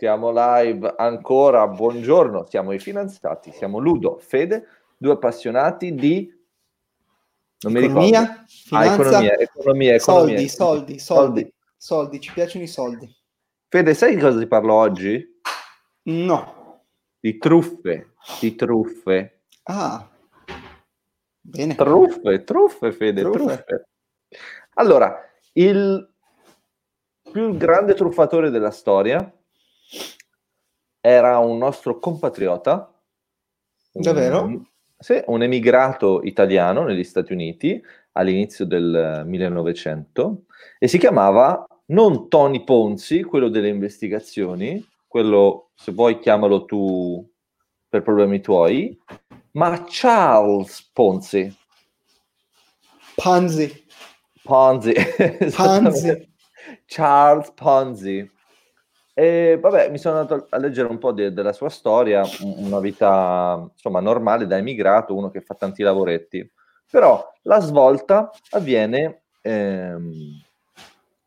Siamo live ancora, buongiorno, siamo i finanziati, siamo Ludo, Fede, due appassionati di... Non economia, mi ricordo. Finanza, ah, economia, economia, economia. Soldi, soldi, soldi, soldi, ci piacciono i soldi. Fede, sai di cosa ti parlo oggi? No. Di truffe, di truffe. Ah, bene. Truffe, truffe, Fede, truffe. truffe. Allora, il più grande truffatore della storia era un nostro compatriota. Davvero? Un, sì, un emigrato italiano negli Stati Uniti all'inizio del 1900 e si chiamava non Tony Ponzi, quello delle investigazioni, quello se vuoi chiamalo tu per problemi tuoi, ma Charles Ponzi. Ponzi. Ponzi. Ponzi. Charles Ponzi. E vabbè, mi sono andato a leggere un po' de- della sua storia, una vita insomma normale da emigrato, uno che fa tanti lavoretti. Però la svolta avviene ehm,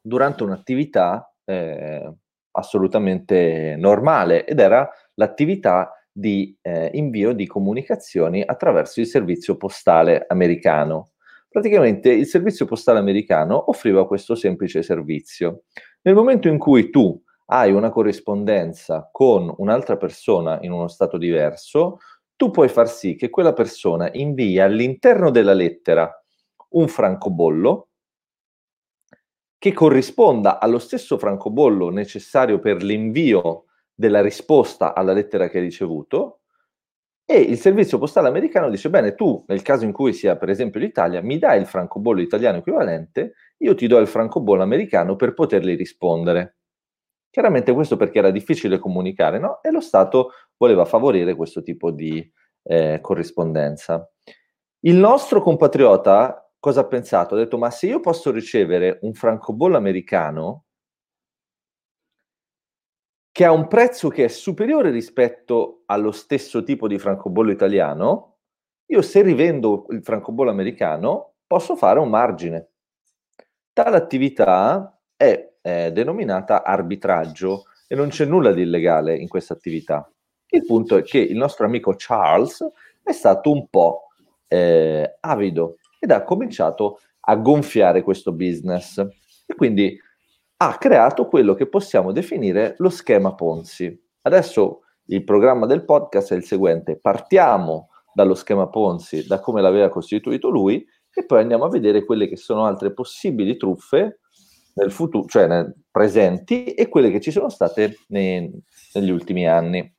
durante un'attività eh, assolutamente normale ed era l'attività di eh, invio di comunicazioni attraverso il servizio postale americano. Praticamente il servizio postale americano offriva questo semplice servizio. Nel momento in cui tu hai una corrispondenza con un'altra persona in uno stato diverso, tu puoi far sì che quella persona invii all'interno della lettera un francobollo che corrisponda allo stesso francobollo necessario per l'invio della risposta alla lettera che hai ricevuto e il servizio postale americano dice bene tu nel caso in cui sia per esempio l'Italia mi dai il francobollo italiano equivalente io ti do il francobollo americano per poterli rispondere Chiaramente questo perché era difficile comunicare, no? E lo Stato voleva favorire questo tipo di eh, corrispondenza. Il nostro compatriota cosa ha pensato? Ha detto, ma se io posso ricevere un francobollo americano che ha un prezzo che è superiore rispetto allo stesso tipo di francobollo italiano, io se rivendo il francobollo americano posso fare un margine. Tale attività è eh, denominata arbitraggio e non c'è nulla di illegale in questa attività. Il punto è che il nostro amico Charles è stato un po' eh, avido ed ha cominciato a gonfiare questo business e quindi ha creato quello che possiamo definire lo schema Ponzi. Adesso il programma del podcast è il seguente, partiamo dallo schema Ponzi, da come l'aveva costituito lui e poi andiamo a vedere quelle che sono altre possibili truffe nel futuro, cioè nel presenti e quelle che ci sono state nei, negli ultimi anni.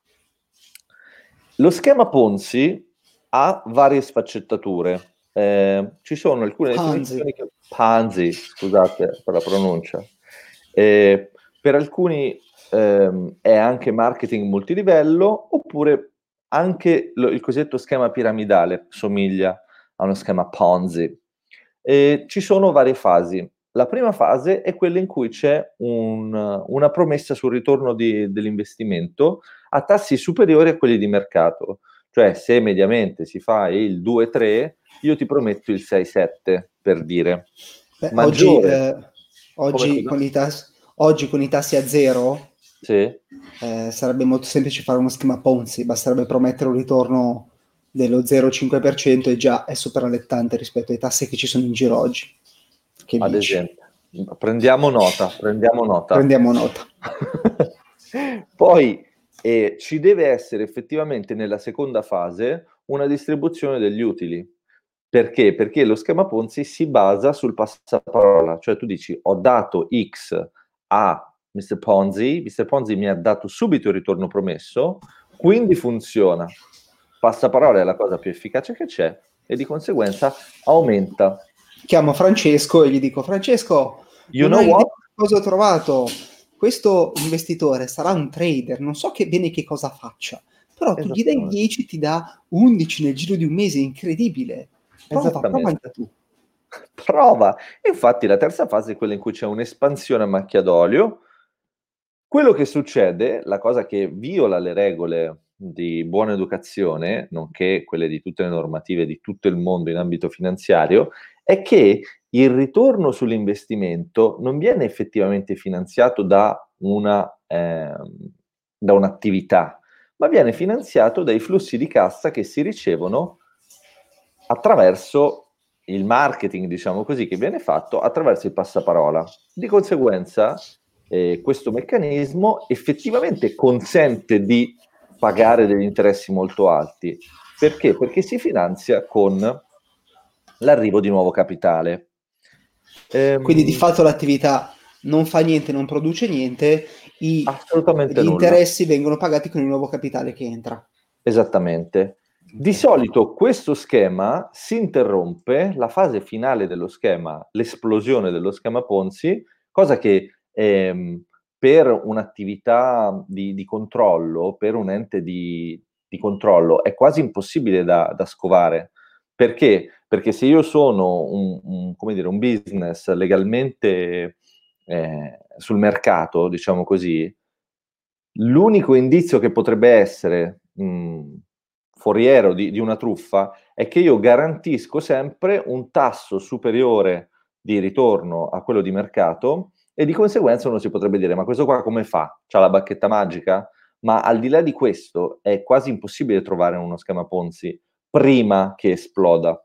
Lo schema Ponzi ha varie sfaccettature. Eh, ci sono alcune definizioni che Panzi, scusate per la pronuncia. Eh, per alcuni ehm, è anche marketing multilivello oppure anche lo, il cosiddetto schema piramidale somiglia a uno schema Ponzi. Eh, ci sono varie fasi. La prima fase è quella in cui c'è un, una promessa sul ritorno di, dell'investimento a tassi superiori a quelli di mercato. Cioè, se mediamente si fa il 2-3, io ti prometto il 6-7, per dire. Beh, oggi, eh, oggi, con tassi, oggi, con i tassi, a zero sì. eh, sarebbe molto semplice fare uno schema Ponzi, basterebbe promettere un ritorno dello 0,5% e già è super allettante rispetto ai tassi che ci sono in giro oggi. Che Ad dici? esempio. Prendiamo nota, prendiamo nota. Prendiamo nota. Poi eh, ci deve essere effettivamente nella seconda fase una distribuzione degli utili. Perché? Perché lo schema Ponzi si basa sul passaparola, cioè tu dici ho dato X a Mr. Ponzi, Mr. Ponzi mi ha dato subito il ritorno promesso, quindi funziona. Passaparola è la cosa più efficace che c'è e di conseguenza aumenta chiamo Francesco e gli dico Francesco, you know what? cosa ho trovato? Questo investitore sarà un trader, non so che bene che cosa faccia, però tu gli dai 10 ti dà 11 nel giro di un mese, incredibile. Prova, prova anche tu. Prova. Infatti la terza fase è quella in cui c'è un'espansione a macchia d'olio. Quello che succede, la cosa che viola le regole di buona educazione, nonché quelle di tutte le normative di tutto il mondo in ambito finanziario, è che il ritorno sull'investimento non viene effettivamente finanziato da una, eh, da un'attività, ma viene finanziato dai flussi di cassa che si ricevono attraverso il marketing, diciamo così, che viene fatto attraverso il passaparola. Di conseguenza, eh, questo meccanismo effettivamente consente di pagare degli interessi molto alti. Perché? Perché si finanzia con l'arrivo di nuovo capitale. Ehm, Quindi di fatto l'attività non fa niente, non produce niente, i, gli nulla. interessi vengono pagati con il nuovo capitale che entra. Esattamente. Di solito questo schema si interrompe, la fase finale dello schema, l'esplosione dello schema Ponzi, cosa che ehm, per un'attività di, di, controllo, per un ente di, di controllo, è quasi impossibile da, da, scovare. Perché? Perché se io sono un, un, dire, un business legalmente eh, sul mercato, diciamo così, l'unico indizio che potrebbe essere mh, foriero di, di una truffa è che io garantisco sempre un tasso superiore di ritorno a quello di mercato e di conseguenza uno si potrebbe dire ma questo qua come fa? C'ha la bacchetta magica? Ma al di là di questo è quasi impossibile trovare uno schema Ponzi prima che esploda.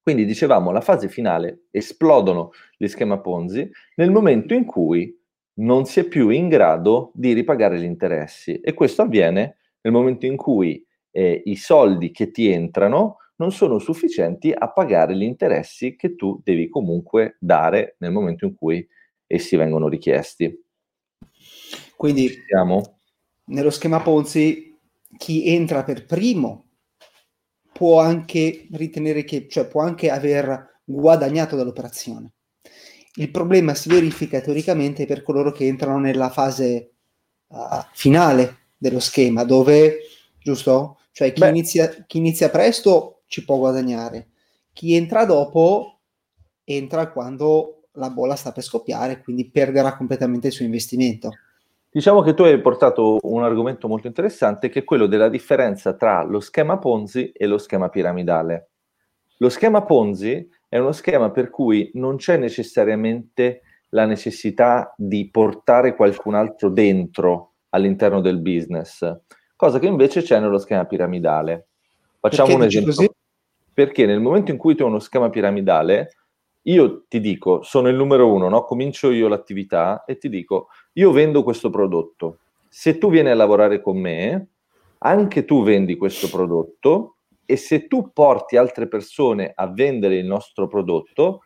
Quindi dicevamo, la fase finale esplodono gli schema Ponzi nel momento in cui non si è più in grado di ripagare gli interessi e questo avviene nel momento in cui eh, i soldi che ti entrano non sono sufficienti a pagare gli interessi che tu devi comunque dare nel momento in cui essi vengono richiesti. Quindi nello schema Ponzi chi entra per primo può anche ritenere che, cioè può anche aver guadagnato dall'operazione. Il problema si verifica teoricamente per coloro che entrano nella fase uh, finale dello schema, dove, giusto? Cioè chi inizia, chi inizia presto ci può guadagnare, chi entra dopo entra quando la bolla sta per scoppiare, quindi perderà completamente il suo investimento. Diciamo che tu hai portato un argomento molto interessante che è quello della differenza tra lo schema Ponzi e lo schema piramidale. Lo schema Ponzi è uno schema per cui non c'è necessariamente la necessità di portare qualcun altro dentro all'interno del business, cosa che invece c'è nello schema piramidale. Facciamo Perché un esempio. Così? Perché nel momento in cui tu hai uno schema piramidale, io ti dico, sono il numero uno, no? comincio io l'attività e ti dico, io vendo questo prodotto. Se tu vieni a lavorare con me, anche tu vendi questo prodotto e se tu porti altre persone a vendere il nostro prodotto,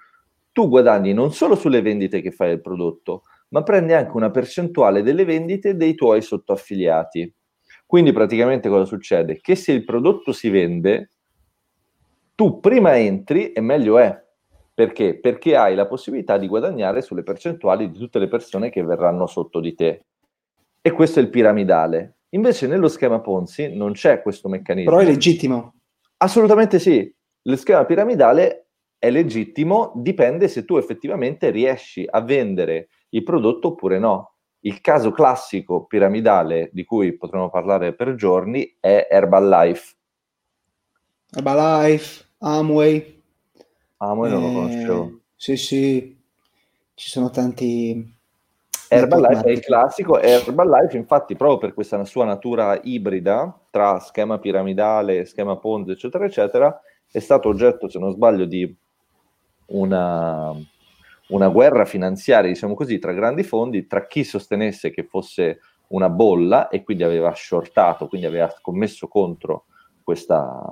tu guadagni non solo sulle vendite che fai del prodotto, ma prendi anche una percentuale delle vendite dei tuoi sottoaffiliati. Quindi praticamente cosa succede? Che se il prodotto si vende, tu prima entri e meglio è perché? Perché hai la possibilità di guadagnare sulle percentuali di tutte le persone che verranno sotto di te. E questo è il piramidale. Invece nello schema Ponzi non c'è questo meccanismo. Però è legittimo. Assolutamente sì. Lo schema piramidale è legittimo, dipende se tu effettivamente riesci a vendere il prodotto oppure no. Il caso classico piramidale di cui potremmo parlare per giorni è Herbalife. Herbalife, Amway. Ah, ma io non lo conoscevo. Eh, sì, sì, ci sono tanti... Herbalife è il classico, Herbalife infatti proprio per questa sua natura ibrida tra schema piramidale, schema Ponzi eccetera eccetera è stato oggetto se non sbaglio di una, una guerra finanziaria diciamo così tra grandi fondi, tra chi sostenesse che fosse una bolla e quindi aveva shortato, quindi aveva scommesso contro questa,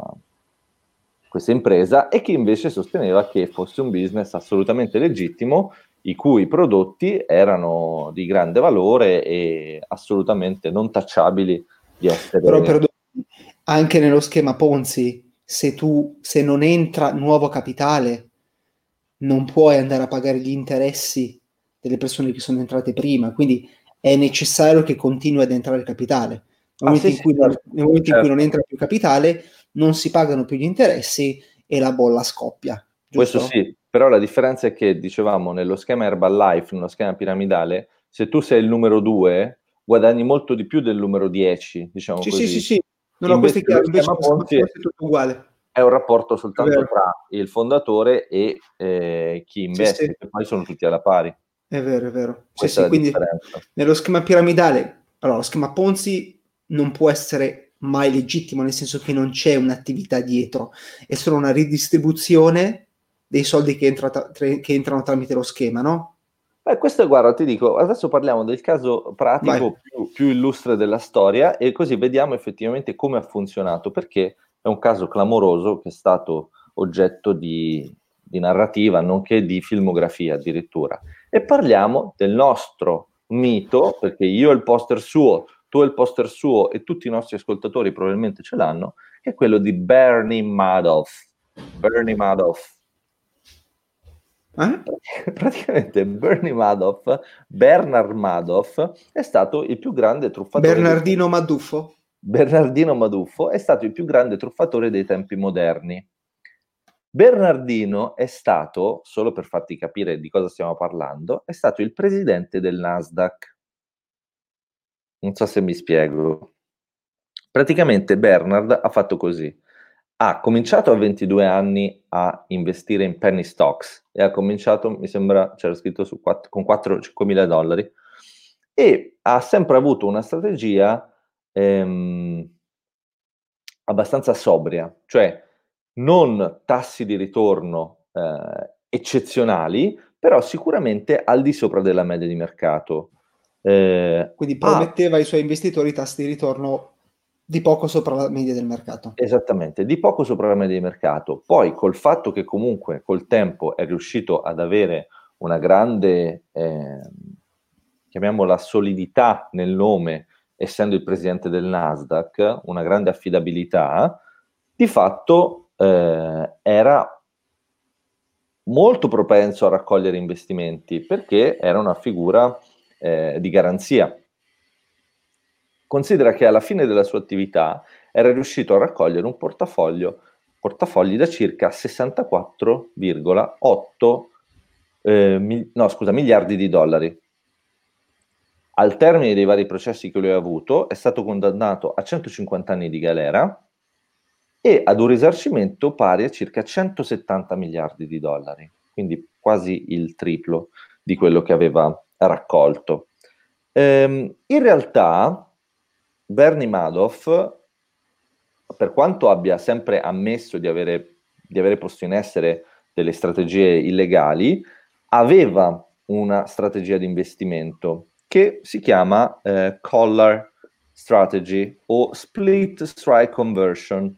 questa impresa e chi invece sosteneva che fosse un business assolutamente legittimo, i cui prodotti erano di grande valore e assolutamente non tacciabili di essere... Però perdoni, anche nello schema Ponzi, se tu, se non entra nuovo capitale, non puoi andare a pagare gli interessi delle persone che sono entrate prima, quindi è necessario che continui ad entrare capitale. Nel momento, ah, sì, in, cui, sì, certo. nel momento certo. in cui non entra più capitale, non si pagano più gli interessi e la bolla scoppia. Giusto? Questo sì, però la differenza è che, dicevamo, nello schema Herbalife, nello schema piramidale, se tu sei il numero 2, guadagni molto di più del numero 10, diciamo sì, così. Sì, sì, sì. Non ho questo chiaro, invece Ponzi è tutto uguale. È un rapporto soltanto tra il fondatore e eh, chi investe, sì, sì. poi sono tutti alla pari. È vero, è vero. Sì, sì, quindi nello schema piramidale allora, lo schema Ponzi non può essere mai legittimo, nel senso che non c'è un'attività dietro, è solo una ridistribuzione dei soldi che, entra tra- che entrano tramite lo schema, no? Beh, questo guarda, ti dico, adesso parliamo del caso pratico più, più, illustre della storia e così vediamo effettivamente come ha funzionato, perché è un caso clamoroso che è stato oggetto di, di narrativa, nonché di filmografia addirittura. E parliamo del nostro mito, perché io ho il poster suo, tu hai il poster suo e tutti i nostri ascoltatori probabilmente ce l'hanno, che è quello di Bernie Madoff. Bernie Madoff eh? Praticamente Bernie Madoff, Bernard Madoff, è stato il più grande truffatore. Bernardino di... Maduffo? Bernardino Maduffo è stato il più grande truffatore dei tempi moderni. Bernardino è stato, solo per farti capire di cosa stiamo parlando, è stato il presidente del Nasdaq. Non so se mi spiego. Praticamente Bernard ha fatto così ha cominciato a 22 anni a investire in penny stocks e ha cominciato, mi sembra, c'era scritto su 4, con 4-5 mila dollari e ha sempre avuto una strategia ehm, abbastanza sobria, cioè non tassi di ritorno eh, eccezionali, però sicuramente al di sopra della media di mercato. Eh, Quindi prometteva ah, ai suoi investitori tassi di ritorno di poco sopra la media del mercato. Esattamente, di poco sopra la media di mercato. Poi col fatto che comunque col tempo è riuscito ad avere una grande, eh, chiamiamola solidità nel nome, essendo il presidente del Nasdaq, una grande affidabilità, di fatto eh, era molto propenso a raccogliere investimenti perché era una figura eh, di garanzia Considera che alla fine della sua attività era riuscito a raccogliere un portafoglio, portafogli da circa 64,8 eh, mil, no, scusa, miliardi di dollari. Al termine dei vari processi che lui ha avuto, è stato condannato a 150 anni di galera e ad un risarcimento pari a circa 170 miliardi di dollari, quindi quasi il triplo di quello che aveva raccolto. Ehm, in realtà, Bernie Madoff, per quanto abbia sempre ammesso di avere, di avere posto in essere delle strategie illegali, aveva una strategia di investimento che si chiama eh, Collar Strategy o Split Strike Conversion.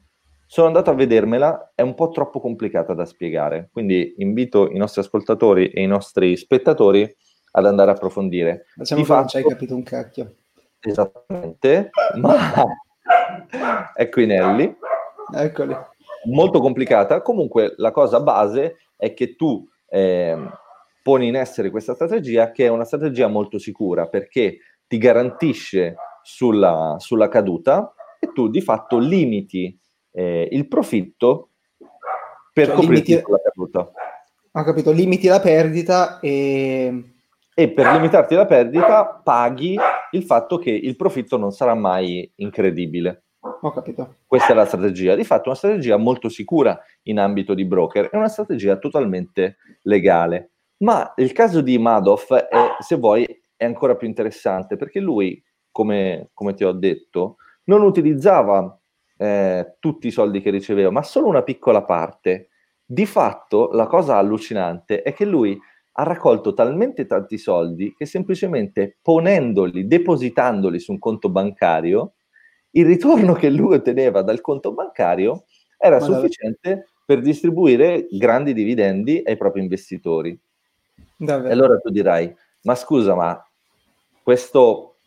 Sono andato a vedermela, è un po' troppo complicata da spiegare, quindi invito i nostri ascoltatori e i nostri spettatori ad andare a approfondire. Facciamo che non ci hai capito un cacchio. Esattamente, ma ecco i Nelli. Eccoli. Molto complicata. Comunque la cosa base è che tu eh, poni in essere questa strategia che è una strategia molto sicura perché ti garantisce sulla, sulla caduta e tu di fatto limiti eh, il profitto per cioè, coprirti limiti... la caduta. Ho capito, limiti la perdita e e per limitarti la perdita paghi il fatto che il profitto non sarà mai incredibile. Ho capito. Questa è la strategia. Di fatto, una strategia molto sicura in ambito di broker, è una strategia totalmente legale. Ma il caso di Madoff, è, se vuoi, è ancora più interessante perché lui, come, come ti ho detto, non utilizzava eh, tutti i soldi che riceveva, ma solo una piccola parte. Di fatto, la cosa allucinante è che lui ha raccolto talmente tanti soldi che semplicemente ponendoli, depositandoli su un conto bancario, il ritorno che lui otteneva dal conto bancario era Ma sufficiente davvero? per distribuire grandi dividendi ai propri investitori. Davvero? E allora tu dirai, ma scusa, ma questo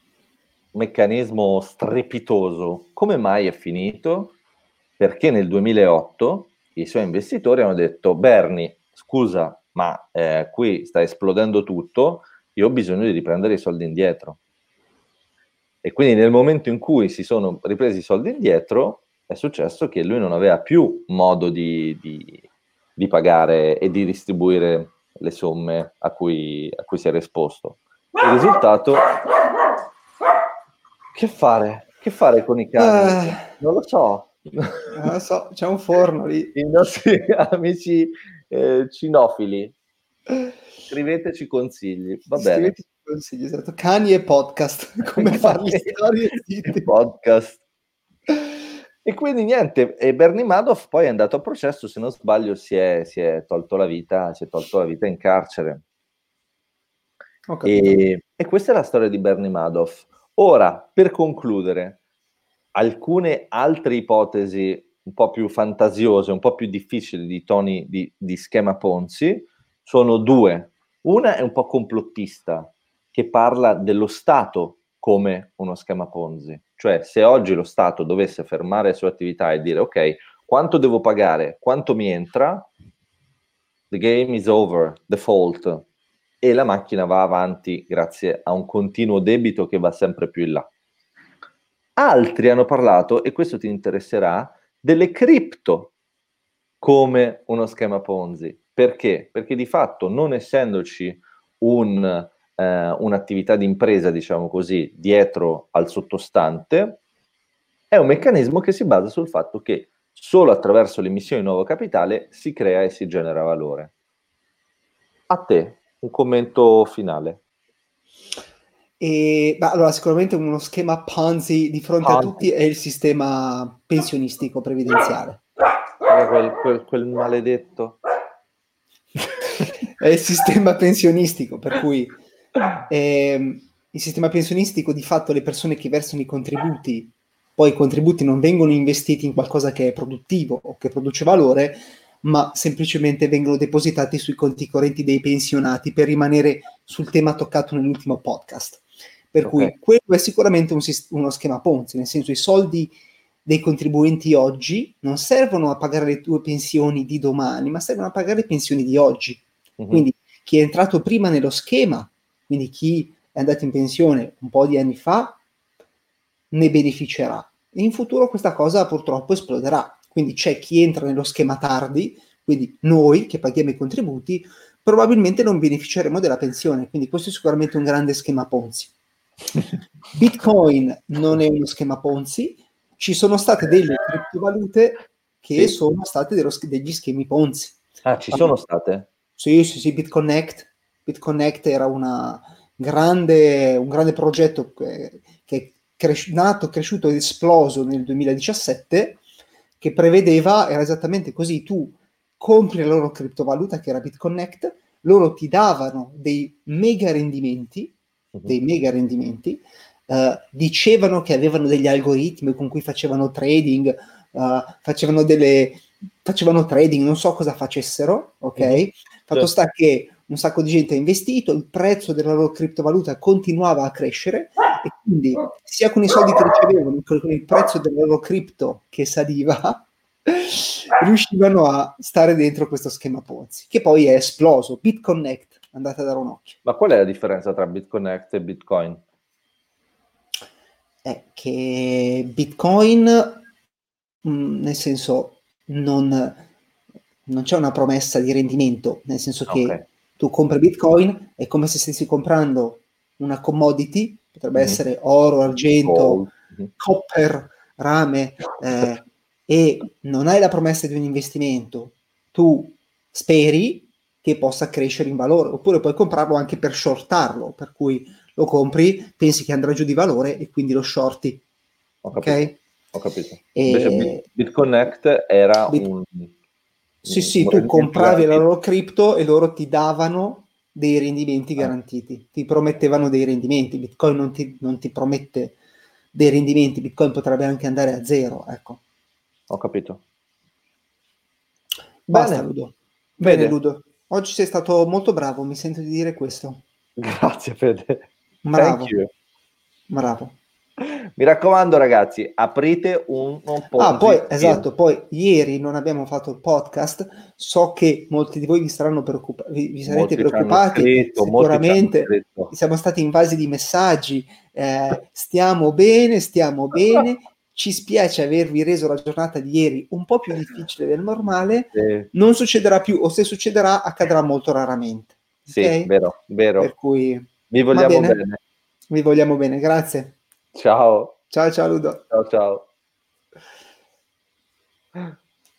meccanismo strepitoso come mai è finito? Perché nel 2008 i suoi investitori hanno detto, Bernie, scusa, ma eh, qui sta esplodendo tutto, io ho bisogno di riprendere i soldi indietro. E quindi nel momento in cui si sono ripresi i soldi indietro, è successo che lui non aveva più modo di, di, di pagare e di distribuire le somme a cui, a cui si era esposto. Il risultato... Che fare? Che fare con i cani? Uh, non lo so. Non lo so, c'è un forno lì. I nostri amici eh, cinofili, scriveteci consigli. Va bene. consigli, esatto. Cani e podcast, come farli storie podcast. E quindi niente, e Bernie Madoff poi è andato a processo, se non sbaglio si è, si è tolto la vita, si è tolto la vita in carcere. E, e, questa è la storia di Bernie Madoff. Ora, per concludere, alcune altre ipotesi un po' più fantasiose, un po' più difficili di toni di, di schema Ponzi sono due. Una è un po' complottista, che parla dello Stato come uno schema Ponzi. Cioè, se oggi lo Stato dovesse fermare le sue attività e dire ok, quanto devo pagare, quanto mi entra, the game is over, default, e la macchina va avanti grazie a un continuo debito che va sempre più in là. Altri hanno parlato, e questo ti interesserà, delle cripto come uno schema Ponzi. Perché? Perché di fatto, non essendoci un, eh, un'attività di impresa, diciamo così, dietro al sottostante, è un meccanismo che si basa sul fatto che solo attraverso l'emissione di nuovo capitale si crea e si genera valore. A te, un commento finale. E, beh, allora, sicuramente uno schema Ponzi di fronte Ponzi. a tutti è il sistema pensionistico previdenziale. Quel, quel, quel maledetto. è il sistema pensionistico, per cui eh, il sistema pensionistico di fatto le persone che versano i contributi, poi i contributi non vengono investiti in qualcosa che è produttivo o che produce valore, ma semplicemente vengono depositati sui conti correnti dei pensionati per rimanere sul tema toccato nell'ultimo podcast. Per okay. cui quello è sicuramente un, uno schema Ponzi, nel senso i soldi dei contribuenti oggi non servono a pagare le tue pensioni di domani, ma servono a pagare le pensioni di oggi. Uh-huh. Quindi chi è entrato prima nello schema, quindi chi è andato in pensione un po' di anni fa, ne beneficerà. E in futuro questa cosa purtroppo esploderà. Quindi c'è chi entra nello schema tardi, quindi noi che paghiamo i contributi, probabilmente non beneficeremo della pensione. Quindi questo è sicuramente un grande schema Ponzi. Bitcoin non è uno schema Ponzi, ci sono state delle criptovalute che sì. sono state dello, degli schemi Ponzi. Ah, ci sono state? Sì, sì, sì, BitConnect. BitConnect era grande, un grande progetto che, che è cres- nato, cresciuto ed esploso nel 2017 che prevedeva, era esattamente così, tu compri la loro criptovaluta che era BitConnect, loro ti davano dei mega rendimenti. Dei mega rendimenti, uh, dicevano che avevano degli algoritmi con cui facevano trading, uh, facevano delle facevano trading, non so cosa facessero, ok? Uh-huh. Fatto sta che un sacco di gente ha investito, il prezzo della loro criptovaluta continuava a crescere e quindi sia con i soldi che ricevevano che con il prezzo della loro cripto che saliva, riuscivano a stare dentro questo schema Ponzi, che poi è esploso. BitConnect, andate a dare un occhio. Ma qual è la differenza tra BitConnect e Bitcoin? È che Bitcoin, mm, nel senso, non, non, c'è una promessa di rendimento, nel senso che okay. tu compri Bitcoin, è come se stessi comprando una commodity potrebbe mm-hmm. essere oro, argento, mm-hmm. copper, rame, eh, e non hai la promessa di un investimento, tu speri che possa crescere in valore, oppure puoi comprarlo anche per shortarlo, per cui lo compri, pensi che andrà giù di valore e quindi lo shorti. Ho capito. Okay? Ho capito. E... BitConnect era Bit... un... Sì, sì, tu compravi la loro cripto e loro ti davano dei rendimenti ah. garantiti, ti promettevano dei rendimenti, Bitcoin non ti, non ti promette dei rendimenti, Bitcoin potrebbe anche andare a zero, ecco. Ho capito. Basta Bene. Ludo. Bene, Bene Ludo. Oggi sei stato molto bravo, mi sento di dire questo. Grazie Fede. Bravo. Bravo. Mi raccomando, ragazzi, aprite un, un po'. Ah, poi esatto, poi ieri non abbiamo fatto il podcast. So che molti di voi vi saranno preoccupati, vi, vi sarete molti preoccupati. Scritto, sicuramente siamo stati invasi di messaggi. Eh, stiamo bene, stiamo bene. Ci spiace avervi reso la giornata di ieri un po' più difficile del normale. Sì. Non succederà più, o se succederà, accadrà molto raramente. Sì, okay? vero, vero. Per cui vi vogliamo bene. bene. Vi vogliamo bene, grazie. Ciao. Ciao ciao Ludo. Ciao ciao.